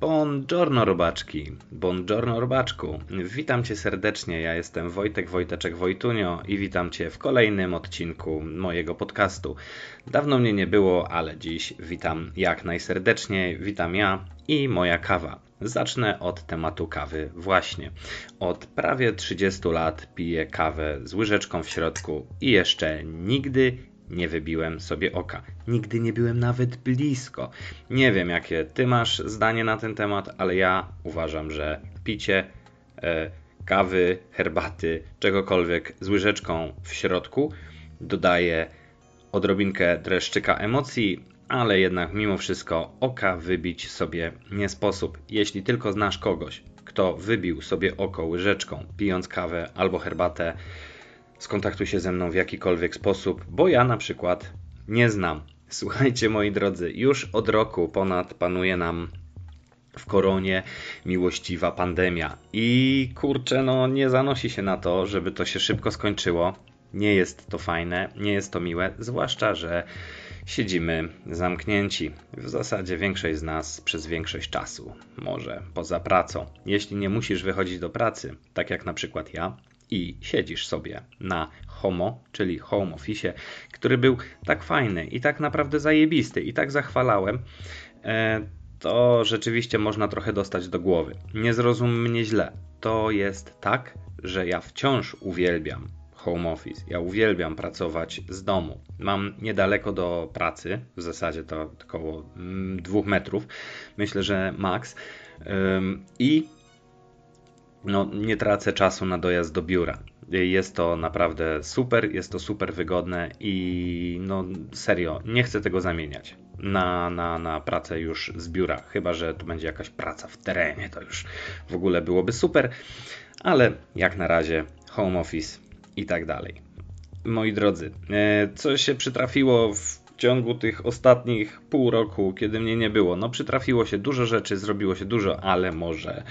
Buongiorno robaczki, buongiorno robaczku. Witam cię serdecznie, ja jestem Wojtek Wojteczek Wojtunio i witam cię w kolejnym odcinku mojego podcastu. Dawno mnie nie było, ale dziś witam jak najserdeczniej. Witam ja i moja kawa. Zacznę od tematu kawy właśnie. Od prawie 30 lat piję kawę z łyżeczką w środku i jeszcze nigdy nie wybiłem sobie oka. Nigdy nie byłem nawet blisko. Nie wiem, jakie ty masz zdanie na ten temat, ale ja uważam, że picie e, kawy, herbaty, czegokolwiek z łyżeczką w środku dodaje odrobinkę dreszczyka emocji, ale jednak mimo wszystko oka wybić sobie nie sposób. Jeśli tylko znasz kogoś, kto wybił sobie oko łyżeczką, pijąc kawę albo herbatę, skontaktuj się ze mną w jakikolwiek sposób, bo ja na przykład nie znam. Słuchajcie, moi drodzy, już od roku ponad panuje nam w koronie miłościwa pandemia. I kurczę, no nie zanosi się na to, żeby to się szybko skończyło. Nie jest to fajne, nie jest to miłe, zwłaszcza, że siedzimy zamknięci. W zasadzie większość z nas przez większość czasu, może poza pracą. Jeśli nie musisz wychodzić do pracy, tak jak na przykład ja, i siedzisz sobie na homo, czyli home office, który był tak fajny i tak naprawdę zajebisty i tak zachwalałem, e, to rzeczywiście można trochę dostać do głowy. Nie zrozum mnie źle. To jest tak, że ja wciąż uwielbiam home office. Ja uwielbiam pracować z domu. Mam niedaleko do pracy, w zasadzie to około mm, dwóch metrów, myślę, że maks. I no, nie tracę czasu na dojazd do biura. Jest to naprawdę super, jest to super wygodne i no serio, nie chcę tego zamieniać na, na, na pracę już z biura. Chyba, że to będzie jakaś praca w terenie, to już w ogóle byłoby super, ale jak na razie home office i tak dalej. Moi drodzy, e, co się przytrafiło w ciągu tych ostatnich pół roku, kiedy mnie nie było. No, przytrafiło się dużo rzeczy, zrobiło się dużo, ale może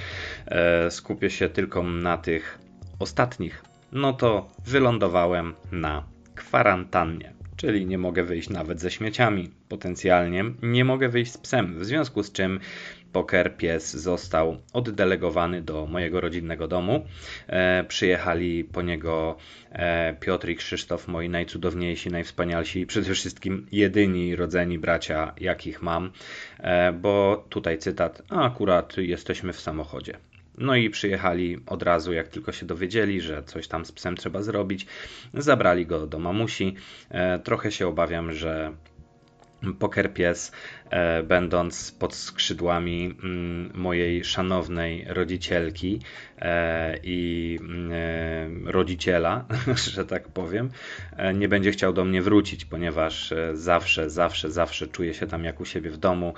e, skupię się tylko na tych ostatnich. No to wylądowałem na kwarantannie, czyli nie mogę wyjść nawet ze śmieciami potencjalnie, nie mogę wyjść z psem, w związku z czym Poker pies został oddelegowany do mojego rodzinnego domu. E, przyjechali po niego e, Piotr i Krzysztof, moi najcudowniejsi, najwspanialsi i przede wszystkim jedyni rodzeni bracia, jakich mam, e, bo tutaj cytat, a akurat jesteśmy w samochodzie. No i przyjechali od razu, jak tylko się dowiedzieli, że coś tam z psem trzeba zrobić. Zabrali go do mamusi. Trochę się obawiam, że Poker Pies, e, będąc pod skrzydłami mm, mojej szanownej rodzicielki e, i mm, e, rodziciela, że tak powiem, nie będzie chciał do mnie wrócić, ponieważ zawsze, zawsze, zawsze czuję się tam jak u siebie w domu.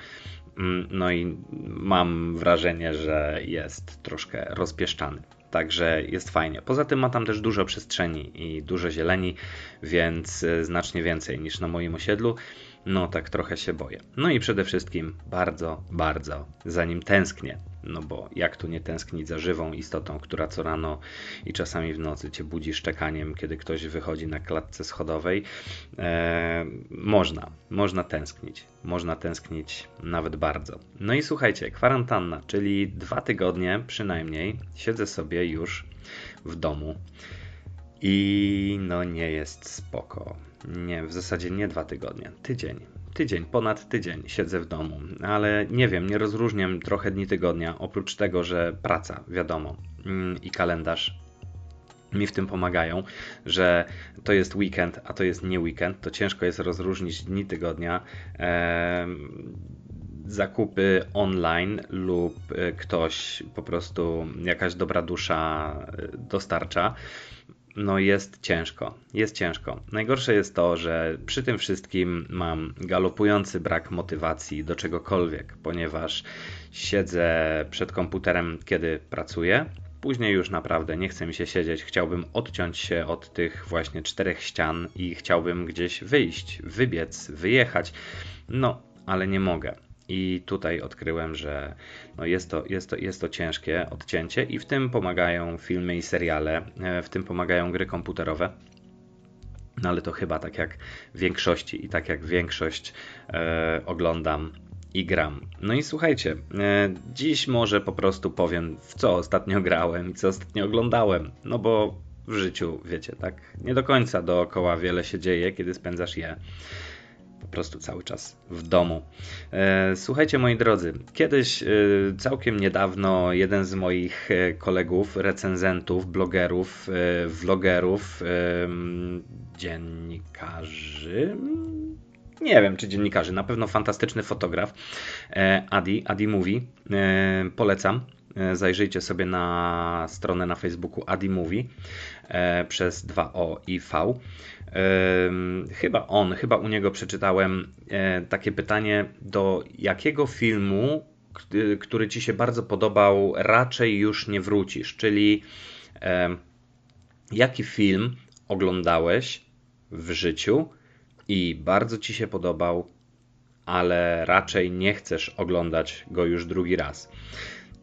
Mm, no i mam wrażenie, że jest troszkę rozpieszczany. Także jest fajnie. Poza tym ma tam też dużo przestrzeni i dużo zieleni, więc znacznie więcej niż na moim osiedlu. No tak trochę się boję. No i przede wszystkim bardzo, bardzo za nim tęsknię. No bo jak tu nie tęsknić za żywą istotą, która co rano i czasami w nocy cię budzi szczekaniem, kiedy ktoś wychodzi na klatce schodowej. Eee, można, można tęsknić. Można tęsknić nawet bardzo. No i słuchajcie, kwarantanna, czyli dwa tygodnie przynajmniej siedzę sobie już w domu. I no nie jest spoko. Nie, w zasadzie nie dwa tygodnie, tydzień. Tydzień, ponad tydzień siedzę w domu, ale nie wiem, nie rozróżniam trochę dni tygodnia, oprócz tego, że praca, wiadomo, mm, i kalendarz mi w tym pomagają, że to jest weekend, a to jest nie weekend, to ciężko jest rozróżnić dni tygodnia. zakupy online lub e, ktoś po prostu, jakaś dobra dusza e, dostarcza no jest ciężko, jest ciężko. Najgorsze jest to, że przy tym wszystkim mam galopujący brak motywacji do czegokolwiek, ponieważ siedzę przed komputerem, kiedy pracuję. Później już naprawdę nie chce mi się siedzieć, chciałbym odciąć się od tych właśnie czterech ścian i chciałbym gdzieś wyjść, wybiec, wyjechać. No, ale nie mogę. I tutaj odkryłem, że no jest, to, jest, to, jest to ciężkie odcięcie, i w tym pomagają filmy i seriale, e, w tym pomagają gry komputerowe. No ale to chyba tak jak większości i tak jak większość e, oglądam i gram. No i słuchajcie, e, dziś może po prostu powiem, w co ostatnio grałem i co ostatnio oglądałem. No bo w życiu, wiecie, tak nie do końca dookoła wiele się dzieje, kiedy spędzasz je prostu cały czas w domu. E, słuchajcie, moi drodzy, kiedyś, e, całkiem niedawno, jeden z moich e, kolegów, recenzentów, blogerów, vlogerów, dziennikarzy, nie wiem czy dziennikarzy, na pewno fantastyczny fotograf, Adi, Adi Mówi, polecam. Zajrzyjcie sobie na stronę na Facebooku Adi Mówi przez 2O i V. Chyba on, chyba u niego przeczytałem e, takie pytanie, do jakiego filmu, który ci się bardzo podobał, raczej już nie wrócisz? Czyli jaki film oglądałeś w życiu i bardzo ci się podobał, ale raczej nie chcesz oglądać go już drugi raz?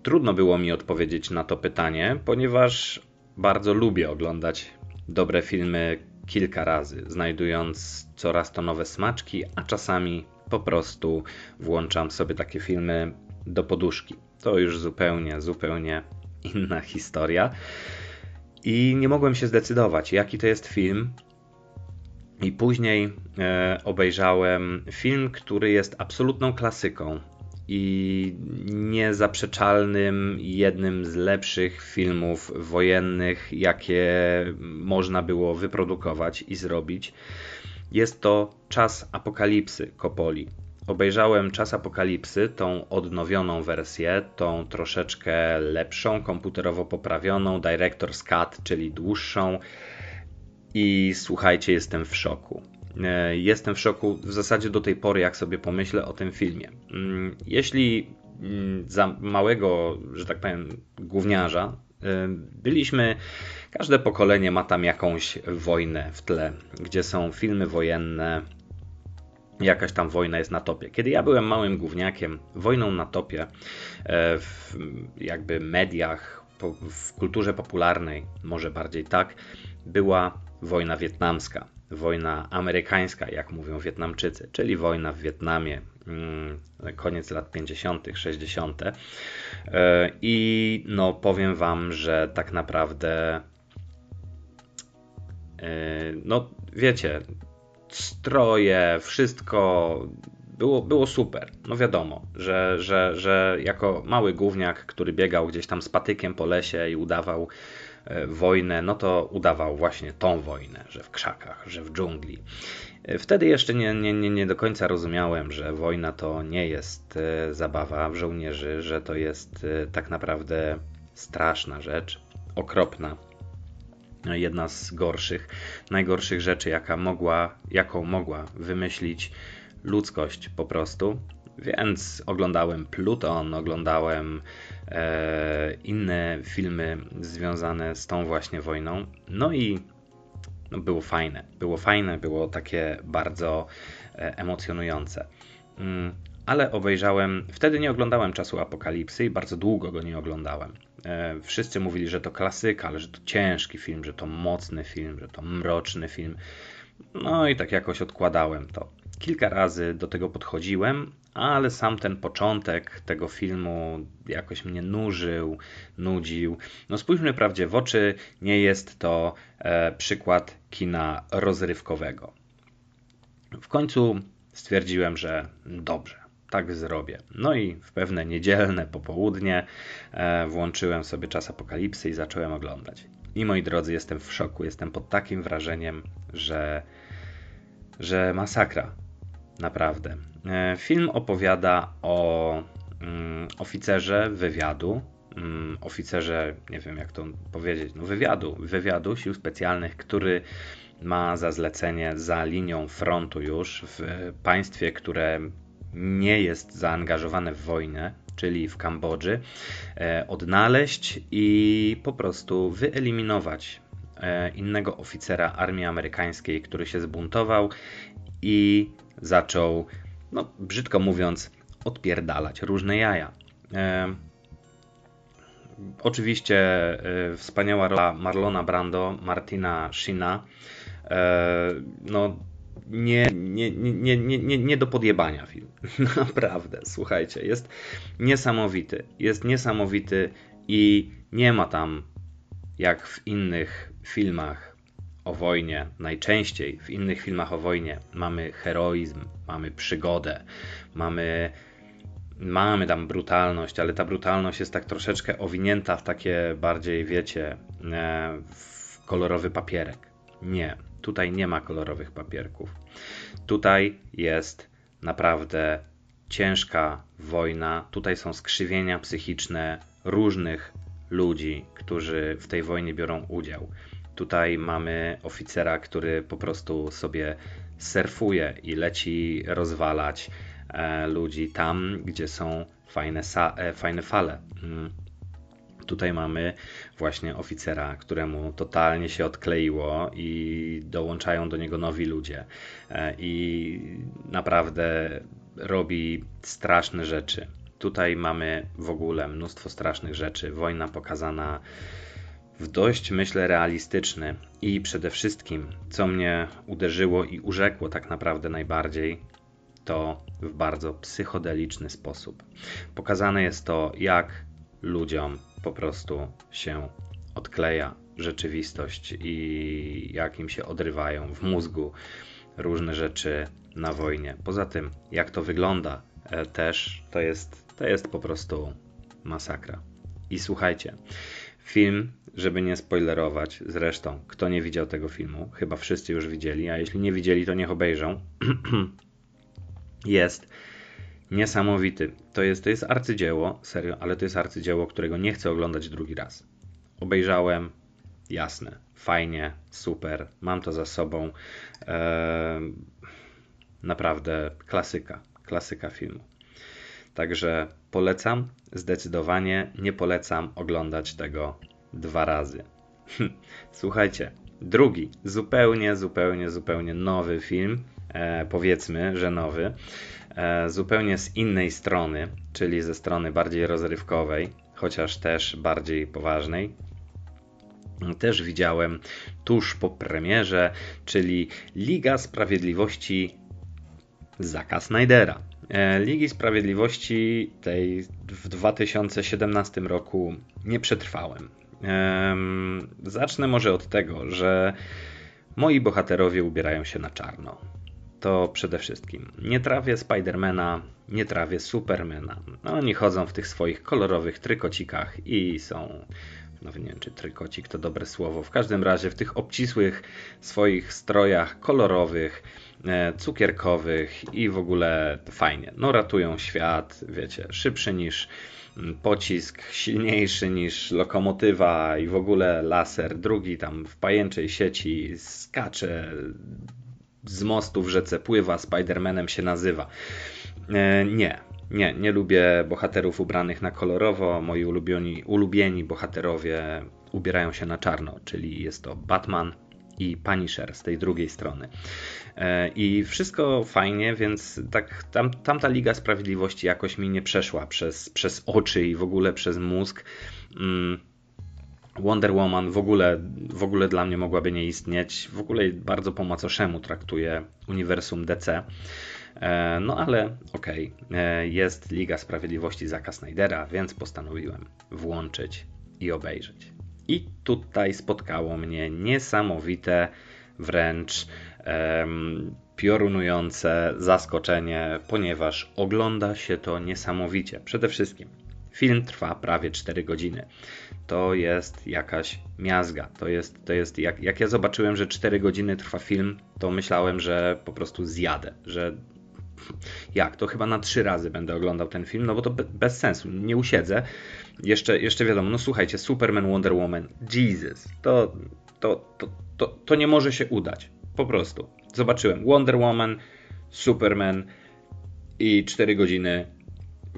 Trudno było mi odpowiedzieć na to pytanie, ponieważ bardzo lubię oglądać dobre filmy, kilka razy, znajdując coraz to nowe smaczki, a czasami po prostu włączam sobie takie filmy do poduszki. To już zupełnie, zupełnie inna historia. I nie mogłem się zdecydować, jaki to jest film. I później e, obejrzałem film, który jest absolutną klasyką i niezaprzeczalnym, jednym z lepszych filmów wojennych, jakie można było wyprodukować i zrobić. Jest to Czas Apokalipsy Kopoli. Obejrzałem Czas Apokalipsy, tą odnowioną wersję, tą troszeczkę lepszą, komputerowo poprawioną, Director's Cut, czyli dłuższą. I słuchajcie, jestem w szoku. E, jestem w szoku w zasadzie do tej pory, jak sobie pomyślę o tym filmie. Mm, jeśli mm, za małego, że tak powiem, gówniarza e, byliśmy, każde pokolenie ma tam jakąś wojnę w tle, gdzie są filmy wojenne, jakaś tam wojna jest na topie. Kiedy ja byłem małym gówniakiem, wojną na topie e, w jakby mediach, w kulturze popularnej, może bardziej tak, była wojna wietnamska wojna amerykańska, jak mówią Wietnamczycy, czyli wojna w Wietnamie, mm, koniec lat 50., 60. E, I no, powiem Wam, że tak naprawdę, e, no wiecie, stroje, wszystko było, było super. No wiadomo, że, że, że jako mały gówniak, który biegał gdzieś tam z patykiem po lesie i udawał wojnę, no to udawał właśnie tą wojnę, że w krzakach, że w dżungli. E, wtedy jeszcze nie, nie, nie, nie do końca rozumiałem, że wojna to nie jest e, zabawa w żołnierzy, że to jest tak naprawdę straszna rzecz, okropna. Jedna z gorszych, najgorszych rzeczy, jaka mogła, jaką mogła wymyślić ludzkość po prostu. Więc oglądałem Pluton, oglądałem e, inne filmy związane z tą właśnie wojną. No i no, było fajne. Było fajne, było takie bardzo e, emocjonujące. Mm, ale obejrzałem, wtedy nie oglądałem czasu apokalipsy i bardzo długo go nie oglądałem. E, wszyscy mówili, że to klasyka, ale że to ciężki film, że to mocny film, że to mroczny film. No i tak jakoś odkładałem to. Kilka razy do tego podchodziłem, ale sam ten początek tego filmu jakoś mnie nużył, nudził. No spójrzmy prawdzie w oczy, nie jest to e, przykład kina rozrywkowego. W końcu stwierdziłem, że dobrze, tak zrobię. No i w pewne niedzielne popołudnie e, włączyłem sobie czas apokalipsy i zacząłem oglądać. I moi drodzy, jestem w szoku, jestem pod takim wrażeniem, że, że masakra. Naprawdę. E, film opowiada o mm, oficerze wywiadu, mm, oficerze, nie wiem jak to powiedzieć, no wywiadu, wywiadu sił specjalnych, który ma za zlecenie za linią frontu już w państwie, które nie jest zaangażowane w wojnę, czyli w Kambodży, e, odnaleźć i po prostu wyeliminować innego oficera armii amerykańskiej, który się zbuntował i zaczął, no brzydko mówiąc, odpierdalać różne jaja. E, oczywiście e, wspaniała rola Marlona Brando, Martina Sheena, e, no nie, nie, nie, nie, nie, nie do podjebania film. Naprawdę, słuchajcie, jest niesamowity. Jest niesamowity i nie ma tam, jak w innych filmach o wojnie, najczęściej w innych filmach o wojnie mamy heroizm, mamy przygodę, mamy mamy tam brutalność, ale ta brutalność jest tak troszeczkę owinięta w takie bardziej, wiecie, e, w kolorowy papierek. Nie, tutaj nie ma kolorowych papierków. Tutaj jest naprawdę ciężka wojna. Tutaj są skrzywienia psychiczne różnych ludzi, którzy w tej wojnie biorą udział. Tutaj mamy oficera, który po prostu sobie surfuje i leci rozwalać E, ludzi tam, gdzie są fajne, e, fajne fale. Mm. Tutaj mamy właśnie oficera, któremu totalnie się odkleiło i dołączają do niego nowi ludzie. E, I naprawdę robi straszne rzeczy. Tutaj mamy w ogóle mnóstwo strasznych rzeczy. Wojna pokazana w dość, myślę, realistyczny i przede wszystkim, co mnie uderzyło i urzekło tak naprawdę najbardziej, to w bardzo psychodeliczny sposób. Pokazane jest to, jak ludziom po prostu się odkleja rzeczywistość i jak im się odrywają w mózgu różne rzeczy na wojnie. Poza tym, jak to wygląda, e, też to jest, to jest po prostu masakra. I słuchajcie, film, żeby nie spoilerować, zresztą, kto nie widział tego filmu, chyba wszyscy już widzieli, a jeśli nie widzieli, to niech obejrzą. jest niesamowity. To jest, to jest arcydzieło, serio, ale to jest arcydzieło, którego nie chcę oglądać drugi raz. Obejrzałem, jasne, fajnie, super, mam to za sobą. Eee, naprawdę klasyka, klasyka filmu. Także polecam, zdecydowanie nie polecam oglądać tego dwa razy. Słuchajcie, drugi, zupełnie, zupełnie, zupełnie nowy film E, powiedzmy, że nowy, e, zupełnie z innej strony, czyli ze strony bardziej rozrywkowej, chociaż też bardziej poważnej. Też widziałem tuż po premierze, czyli Liga Sprawiedliwości Zaka Snydera. E, Ligi Sprawiedliwości tej w 2017 roku nie przetrwałem. Zacznę może od tego, że moi bohaterowie ubierają się na czarno to przede wszystkim nie trawię Spidermana, nie trawię Supermana. No, oni chodzą w tych swoich kolorowych trykocikach i są, no nie wiem czy trykocik to dobre słowo, w każdym razie w tych obcisłych swoich strojach kolorowych, e, cukierkowych i w ogóle fajnie. No ratują świat, wiecie, szybszy niż pocisk, silniejszy niż lokomotywa i w ogóle laser, drugi tam w pajęczej sieci skacze z mostu w rzece pływa, Spidermanem się nazywa. E, nie, nie, nie lubię bohaterów ubranych na kolorowo. Moi ulubieni, ulubieni bohaterowie ubierają się na czarno, czyli jest to Batman i Punisher z tej drugiej strony. E, I wszystko fajnie, więc tak tam, tamta Liga Sprawiedliwości jakoś mi nie przeszła przez, przez oczy i w ogóle przez mózg. Mm Wonder Woman w ogóle, w ogóle dla mnie mogłaby nie istnieć. W ogóle bardzo po macoszemu traktuje uniwersum DC. E, no ale okej, okay. E, jest Liga Sprawiedliwości Zaka Snydera, więc postanowiłem włączyć i obejrzeć. I tutaj spotkało mnie niesamowite, wręcz um, piorunujące zaskoczenie, ponieważ ogląda się to niesamowicie. Przede wszystkim film trwa prawie 4 godziny to jest jakaś miazga. To jest, to jest jak, jak ja zobaczyłem, że 4 godziny trwa film, to myślałem, że po prostu zjadę, że jak, to chyba na trzy razy będę oglądał ten film, no bo to be, bez sensu, nie usiedzę. Jeszcze, jeszcze wiadomo, no słuchajcie, Superman, Wonder Woman, Jesus, to, to, to, to, to nie może się udać, po prostu. Zobaczyłem Wonder Woman, Superman i 4 godziny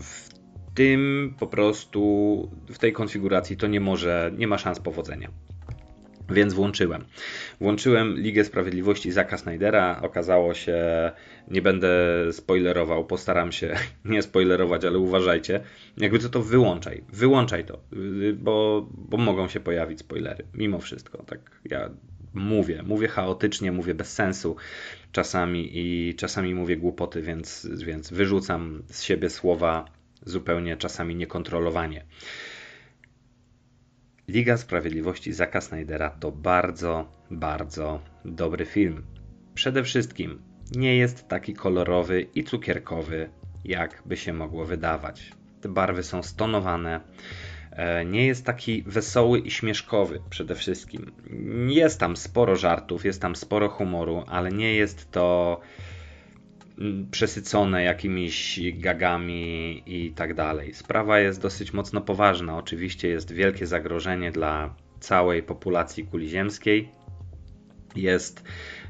w tym po prostu w tej konfiguracji to nie może, nie ma szans powodzenia. Więc włączyłem. Włączyłem Ligę Sprawiedliwości Zaka Snydera. Okazało się, nie będę spoilerował, postaram się nie spoilerować, ale uważajcie. Jakby co to wyłączaj. Wyłączaj to, bo, bo mogą się pojawić spoilery. Mimo wszystko. Tak ja mówię. Mówię chaotycznie, mówię bez sensu czasami i czasami mówię głupoty, więc, więc wyrzucam z siebie słowa zupełnie czasami niekontrolowanie. Liga Sprawiedliwości Zaka Snydera to bardzo, bardzo dobry film. Przede wszystkim nie jest taki kolorowy i cukierkowy, jak by się mogło wydawać. Te barwy są stonowane. E, nie jest taki wesoły i śmieszkowy przede wszystkim. Jest tam sporo żartów, jest tam sporo humoru, ale nie jest to przesycone jakimiś gagami i tak dalej. Sprawa jest dosyć mocno poważna. Oczywiście jest wielkie zagrożenie dla całej populacji kuli ziemskiej. Jest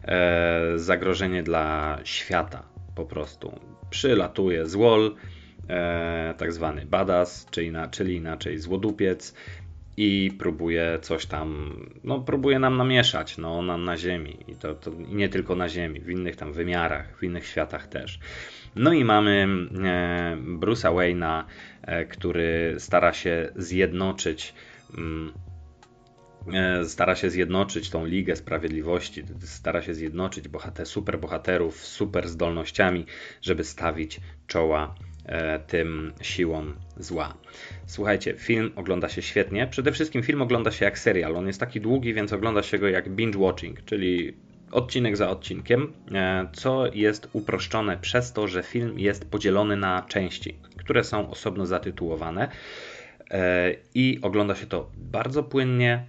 e, zagrożenie dla świata po prostu. Przylatuje złol, e, tak zwany na, czyli inaczej złodupiec i próbuje coś tam, no próbuje nam namieszać, no nam na ziemi i to, to i nie tylko na ziemi, w innych tam wymiarach, w innych światach też. No i mamy e, Bruce'a Wayne'a, e, który stara się zjednoczyć mm, e, stara się zjednoczyć tą Ligę Sprawiedliwości, stara się zjednoczyć bohater, super bohaterów z super zdolnościami, żeby stawić czoła tym siłom zła. Słuchajcie, film ogląda się świetnie. Przede wszystkim film ogląda się jak serial. On jest taki długi, więc ogląda się go jak binge watching, czyli odcinek za odcinkiem, e, co jest uproszczone przez to, że film jest podzielony na części, które są osobno zatytułowane e, i ogląda się to bardzo płynnie,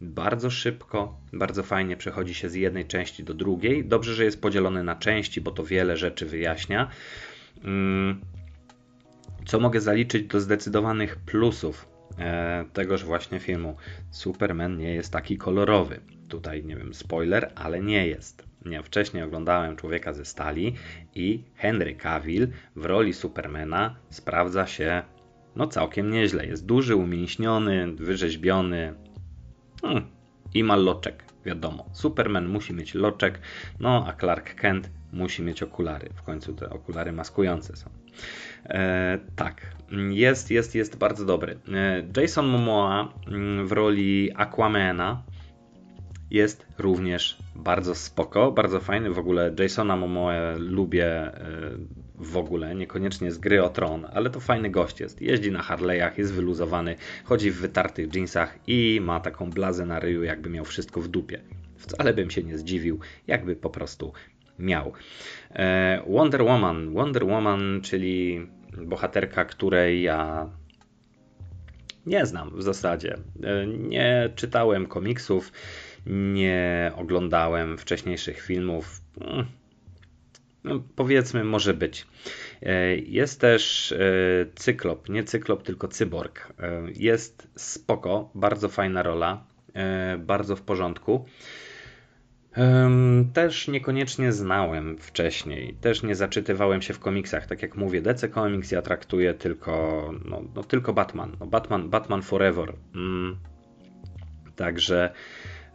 bardzo szybko, bardzo fajnie przechodzi się z jednej części do drugiej. Dobrze, że jest podzielony na części, bo to wiele rzeczy wyjaśnia. Co mogę zaliczyć do zdecydowanych plusów e, tegoż właśnie filmu? Superman nie jest taki kolorowy. Tutaj nie wiem, spoiler, ale nie jest. Ja wcześniej oglądałem Człowieka ze Stali i Henry Cavill w roli Supermana sprawdza się no całkiem nieźle. Jest duży, umięśniony, wyrzeźbiony hmm, i ma loczek, wiadomo. Superman musi mieć loczek, no a Clark Kent musi mieć okulary. W końcu te okulary maskujące są. E, tak, jest, jest, jest bardzo dobry. E, Jason Momoa mm, w roli Aquamana jest również bardzo spoko, bardzo fajny. W ogóle Jasona Momoa lubię e, w ogóle, niekoniecznie z gry o tron, ale to fajny gość jest. Jeździ na Harley'ach, jest wyluzowany, chodzi w wytartych jeansach i ma taką blazę na ryju, jakby miał wszystko w dupie. Wcale bym się nie zdziwił, jakby po prostu miał. E, Wonder Woman. Wonder Woman, czyli bohaterka, której ja nie znam w zasadzie. E, nie czytałem komiksów, nie oglądałem wcześniejszych filmów. Mm, no, powiedzmy, może być. E, jest też cyklop, nie cyklop, tylko cyborg. Jest spoko, bardzo fajna rola, bardzo w porządku. Też niekoniecznie znałem wcześniej, też nie zaczytywałem się w komiksach. Tak jak mówię, DC Comics ja traktuję tylko, no, no tylko Batman. No Batman. Batman Forever. Mm. Także,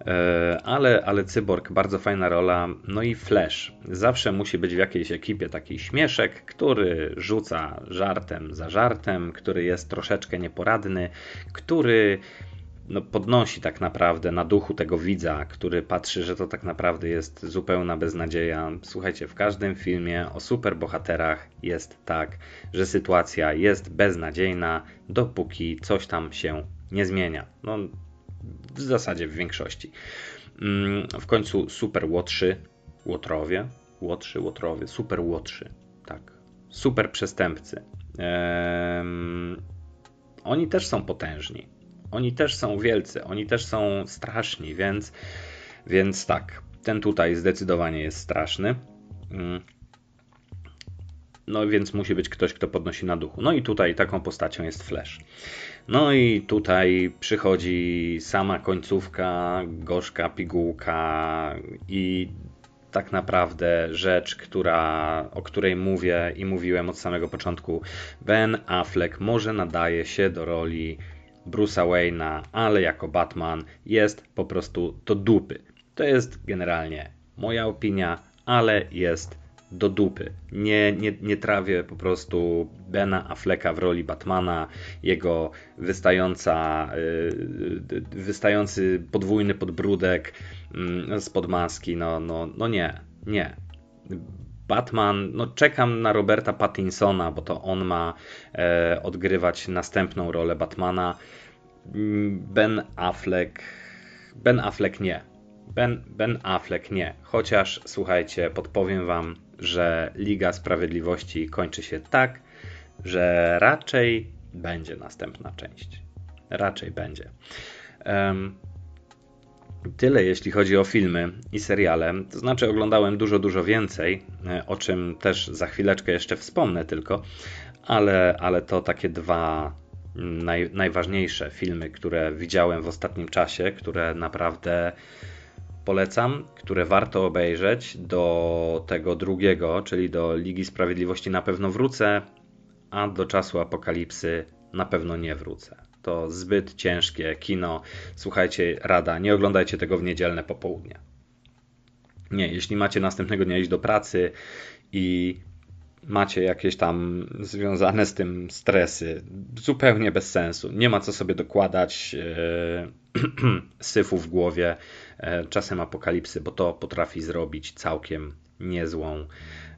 e, ale, ale Cyborg, bardzo fajna rola. No i Flash. Zawsze musi być w jakiejś ekipie taki śmieszek, który rzuca żartem za żartem, który jest troszeczkę nieporadny, który no, podnosi tak naprawdę na duchu tego widza, który patrzy, że to tak naprawdę jest zupełna beznadzieja. Słuchajcie, w każdym filmie o superbohaterach jest tak, że sytuacja jest beznadziejna, dopóki coś tam się nie zmienia. No, w zasadzie w większości. Mm, w końcu super łotrzy, łotrowie, łotrzy, łotrowie, super łotrzy, tak, super przestępcy. Oni też są potężni oni też są wielcy, oni też są straszni, więc, więc tak, ten tutaj zdecydowanie jest straszny. Mm. No więc musi być ktoś, kto podnosi na duchu. No i tutaj taką postacią jest Flash. No i tutaj przychodzi sama końcówka, gorzka pigułka i tak naprawdę rzecz, która, o której mówię i mówiłem od samego początku. Ben Affleck może nadaje się do roli Bruce'a Wayne'a, ale jako Batman jest po prostu to dupy. To jest generalnie moja opinia, ale jest do dupy. Nie, nie, nie trawię po prostu Bena Afflecka w roli Batmana, jego wystająca, yy, wystający podwójny podbródek yy, spod maski. No, no, no nie, nie. Batman, no czekam na Roberta Pattinsona, bo to on ma e, odgrywać następną rolę Batmana. Mm, ben Affleck, Ben Affleck nie. Ben, ben Affleck nie. Chociaż słuchajcie, podpowiem wam, że Liga Sprawiedliwości kończy się tak, że raczej będzie następna część. Raczej będzie. Tyle jeśli chodzi o filmy i seriale. To znaczy oglądałem dużo, dużo więcej, e, o czym też za chwileczkę jeszcze wspomnę tylko, ale, ale to takie dwa naj, najważniejsze filmy, które widziałem w ostatnim czasie, które naprawdę polecam, które warto obejrzeć. Do tego drugiego, czyli do Ligi Sprawiedliwości na pewno wrócę, a do czasu apokalipsy na pewno nie wrócę. To zbyt ciężkie kino. Słuchajcie, rada, nie oglądajcie tego w niedzielne popołudnie. Nie, jeśli macie następnego dnia iść do pracy i macie jakieś tam związane z tym stresy, zupełnie bez sensu. Nie ma co sobie dokładać e, syfu w głowie e, czasem apokalipsy, bo to potrafi zrobić całkiem niezłą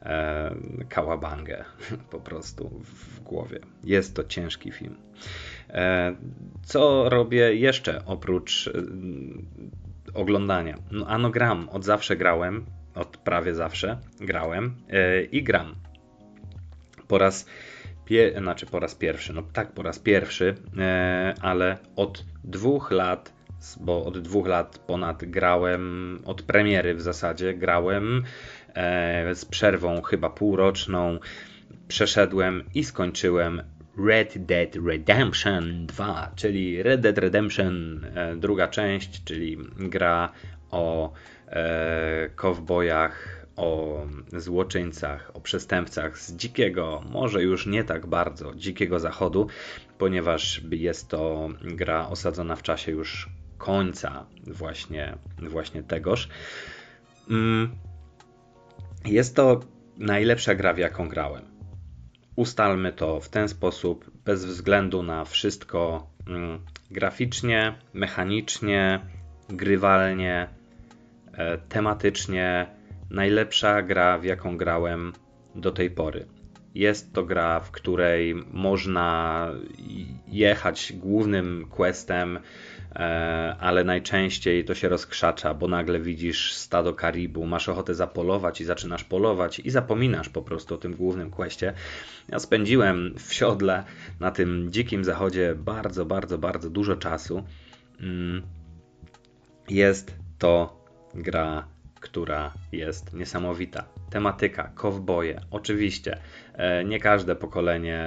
e, kałabangę po prostu w głowie. Jest to ciężki film. E, co robię jeszcze oprócz e, oglądania? No, ano gram, od zawsze grałem, od prawie zawsze grałem e, i gram. Po raz, pie, znaczy po raz pierwszy, no tak, po raz pierwszy, e, ale od dwóch lat, bo od dwóch lat ponad grałem, od premiery w zasadzie grałem z przerwą chyba półroczną, przeszedłem i skończyłem Red Dead Redemption 2, czyli Red Dead Redemption e, druga część, czyli gra o e, kowbojach o złoczyńcach, o przestępcach z dzikiego, może już nie tak bardzo dzikiego zachodu, ponieważ jest to gra osadzona w czasie już końca właśnie, właśnie tegoż. Mm, jest to najlepsza gra, w jaką grałem. Ustalmy to w ten sposób, bez względu na wszystko mm, graficznie, mechanicznie, grywalnie, e, tematycznie najlepsza gra, w jaką grałem do tej pory. Jest to gra, w której można jechać głównym questem, ale najczęściej to się rozkrzacza, bo nagle widzisz stado karibu, masz ochotę zapolować i zaczynasz polować i zapominasz po prostu o tym głównym questie. Ja spędziłem w siodle na tym dzikim zachodzie bardzo, bardzo, bardzo dużo czasu. Mm. Jest to gra która jest niesamowita. Tematyka, kowboje, oczywiście. E, nie każde pokolenie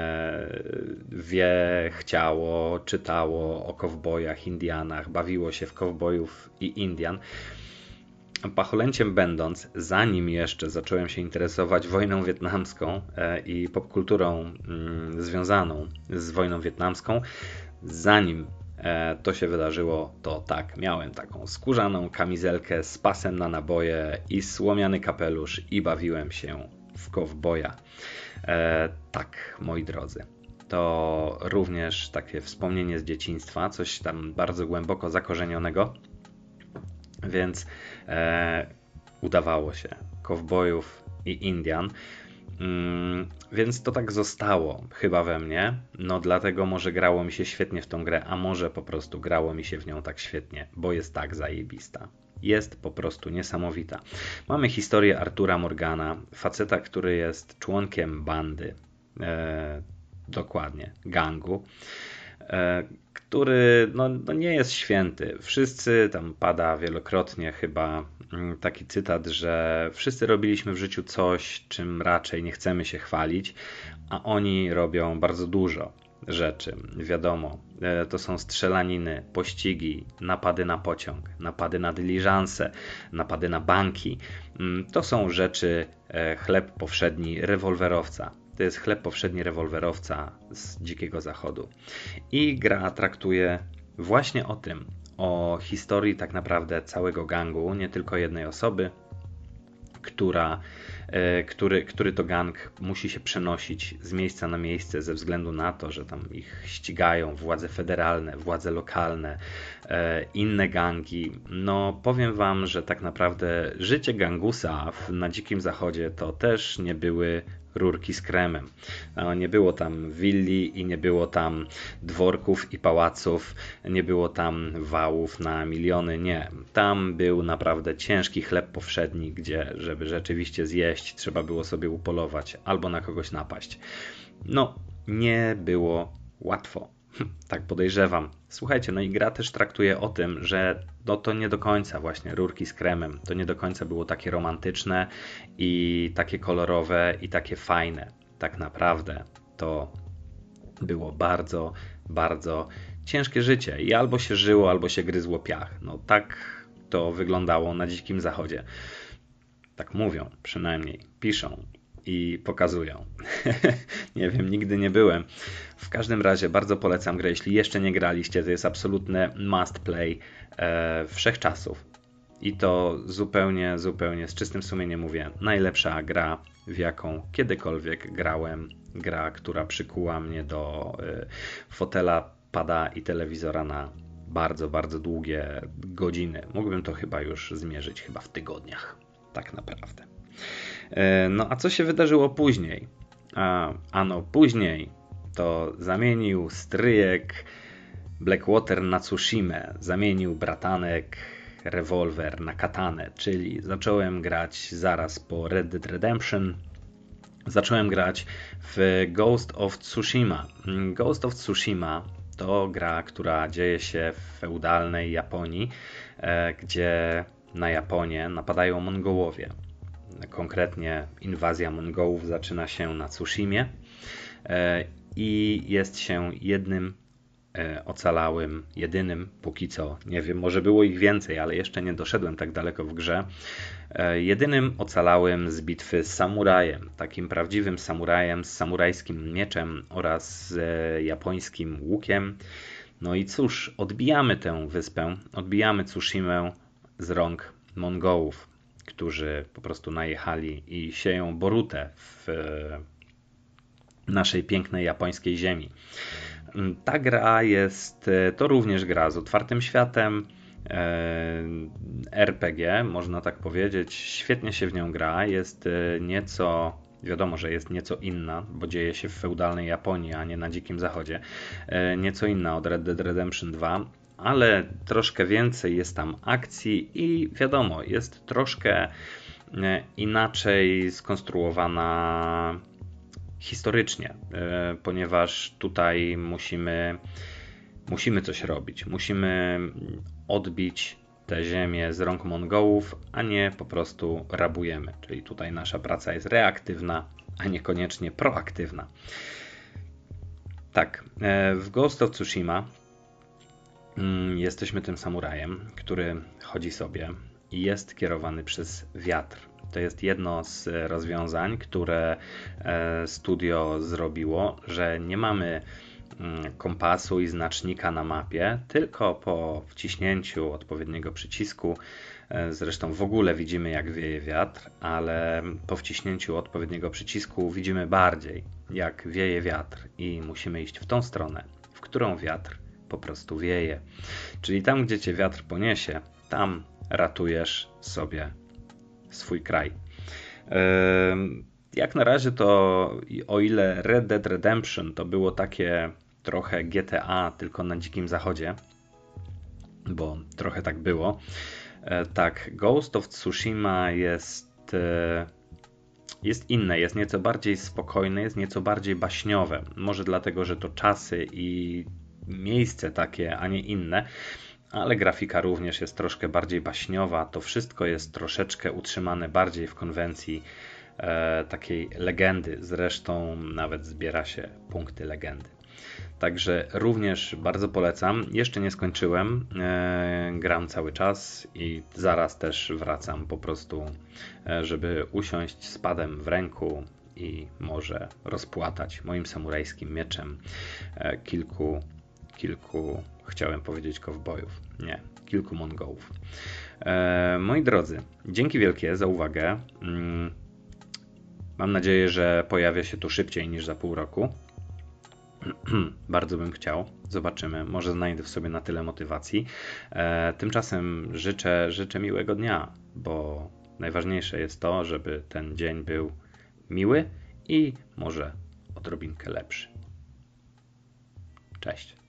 wie, chciało, czytało o kowbojach, Indianach, bawiło się w kowbojów i Indian. Pacholęciem będąc, zanim jeszcze zacząłem się interesować wojną wietnamską e, i popkulturą mm, związaną z wojną wietnamską, zanim E, to się wydarzyło, to tak, miałem taką skórzaną kamizelkę z pasem na naboje i słomiany kapelusz i bawiłem się w kowboja. E, tak, moi drodzy. To również takie wspomnienie z dzieciństwa, coś tam bardzo głęboko zakorzenionego, więc e, udawało się. Kowbojów i Indian. Mm, więc to tak zostało chyba we mnie. No dlatego może grało mi się świetnie w tą grę, a może po prostu grało mi się w nią tak świetnie, bo jest tak zajebista. Jest po prostu niesamowita. Mamy historię Artura Morgana, faceta, który jest członkiem bandy. E, dokładnie, gangu. E, który no, no, nie jest święty. Wszyscy, tam pada wielokrotnie chyba mm, taki cytat, że wszyscy robiliśmy w życiu coś, czym raczej nie chcemy się chwalić, a oni robią bardzo dużo rzeczy. Wiadomo, e, to są strzelaniny, pościgi, napady na pociąg, napady na dyliżanse, napady na banki. Mm, to są rzeczy e, chleb powszedni rewolwerowca to jest chleb powszedni rewolwerowca z Dzikiego Zachodu. I gra traktuje właśnie o tym, o historii tak naprawdę całego gangu, nie tylko jednej osoby, która który, który to gang musi się przenosić z miejsca na miejsce ze względu na to, że tam ich ścigają władze federalne, władze lokalne, e, inne gangi. No powiem wam, że tak naprawdę życie gangusa na Dzikim Zachodzie to też nie były rurki z kremem. No, nie było tam willi i nie było tam dworków i pałaców, nie było tam wałów na miliony, nie. Tam był naprawdę ciężki chleb powszedni, gdzie żeby rzeczywiście zjeść, trzeba było sobie upolować albo na kogoś napaść. No, nie było łatwo. Tak podejrzewam. Słuchajcie, no i gra też traktuje o tym, że no to nie do końca właśnie rurki z kremem, to nie do końca było takie romantyczne i takie kolorowe i takie fajne. Tak naprawdę to było bardzo, bardzo ciężkie życie i albo się żyło, albo się gryzło piach. No tak to wyglądało na dzikim zachodzie. Tak mówią, przynajmniej piszą i pokazują. nie wiem, nigdy nie byłem. W każdym razie bardzo polecam grę. Jeśli jeszcze nie graliście, to jest absolutne must play e, wszechczasów. I to zupełnie, zupełnie z czystym sumieniem mówię. Najlepsza gra, w jaką kiedykolwiek grałem. Gra, która przykuła mnie do e, fotela, pada i telewizora na bardzo, bardzo długie godziny. Mógłbym to chyba już zmierzyć, chyba w tygodniach. Tak naprawdę. E, no a co się wydarzyło później? A, ano później to zamienił stryjek Blackwater na Tsushima, zamienił bratanek rewolwer na katanę, czyli zacząłem grać zaraz po Red Dead Redemption. Zacząłem grać w Ghost of Tsushima. Ghost of Tsushima to gra, która dzieje się w feudalnej Japonii, e, gdzie na Japonię napadają Mongołowie. Konkretnie inwazja Mongołów zaczyna się na Tsushimie e, i jest się jednym e, ocalałym, jedynym póki co, nie wiem, może było ich więcej, ale jeszcze nie doszedłem tak daleko w grze, e, jedynym ocalałym z bitwy z samurajem, takim prawdziwym samurajem z samurajskim mieczem oraz z japońskim łukiem. No i cóż, odbijamy tę wyspę, odbijamy Tsushimę z rąk Mongołów którzy po prostu najechali i sieją borutę w e, naszej pięknej japońskiej ziemi. Ta gra jest, e, to również gra z otwartym światem, e, RPG, można tak powiedzieć. Świetnie się w nią gra. Jest nieco, wiadomo, że jest nieco inna, bo dzieje się w feudalnej Japonii, a nie na Dzikim Zachodzie. Nieco inna od Red Dead Redemption 2 ale troszkę więcej jest tam akcji i wiadomo, jest troszkę e, inaczej skonstruowana historycznie, e, ponieważ tutaj musimy, musimy coś robić. Musimy odbić tę ziemię z rąk Mongołów, a nie po prostu rabujemy. Czyli tutaj nasza praca jest reaktywna, a niekoniecznie proaktywna. Tak, e, w Ghost of Tsushima jesteśmy tym samurajem, który chodzi sobie i jest kierowany przez wiatr. To jest jedno z rozwiązań, które e, studio zrobiło, że nie mamy mm, kompasu i znacznika na mapie, tylko po wciśnięciu odpowiedniego przycisku, e, zresztą w ogóle widzimy jak wieje wiatr, ale po wciśnięciu odpowiedniego przycisku widzimy bardziej jak wieje wiatr i musimy iść w tą stronę, w którą wiatr po prostu wieje. Czyli tam, gdzie cię wiatr poniesie, tam ratujesz sobie swój kraj. Jak na razie to o ile Red Dead Redemption to było takie trochę GTA tylko na dzikim zachodzie, bo trochę tak było. E, tak, Ghost of Tsushima jest e, jest inne, jest nieco bardziej spokojne, jest nieco bardziej baśniowe. Może dlatego, że to czasy i miejsce takie, a nie inne. Ale grafika również jest troszkę bardziej baśniowa. To wszystko jest troszeczkę utrzymane bardziej w konwencji e, takiej legendy. Zresztą nawet zbiera się punkty legendy. Także również bardzo polecam. Jeszcze nie skończyłem. E, gram cały czas i zaraz też wracam po prostu, e, żeby usiąść z padem w ręku i może rozpłatać moim samurajskim mieczem e, kilku kilku, chciałem powiedzieć kowbojów, nie, kilku Mongołów. E, moi drodzy, dzięki wielkie za uwagę. Mm, Mam nadzieję, że pojawia się tu szybciej niż za pół roku. Bardzo bym chciał. Zobaczymy. Może znajdę w sobie na tyle motywacji. E, tymczasem życzę, życzę miłego dnia, bo najważniejsze jest to, żeby ten dzień był miły i może odrobinkę lepszy. Cześć.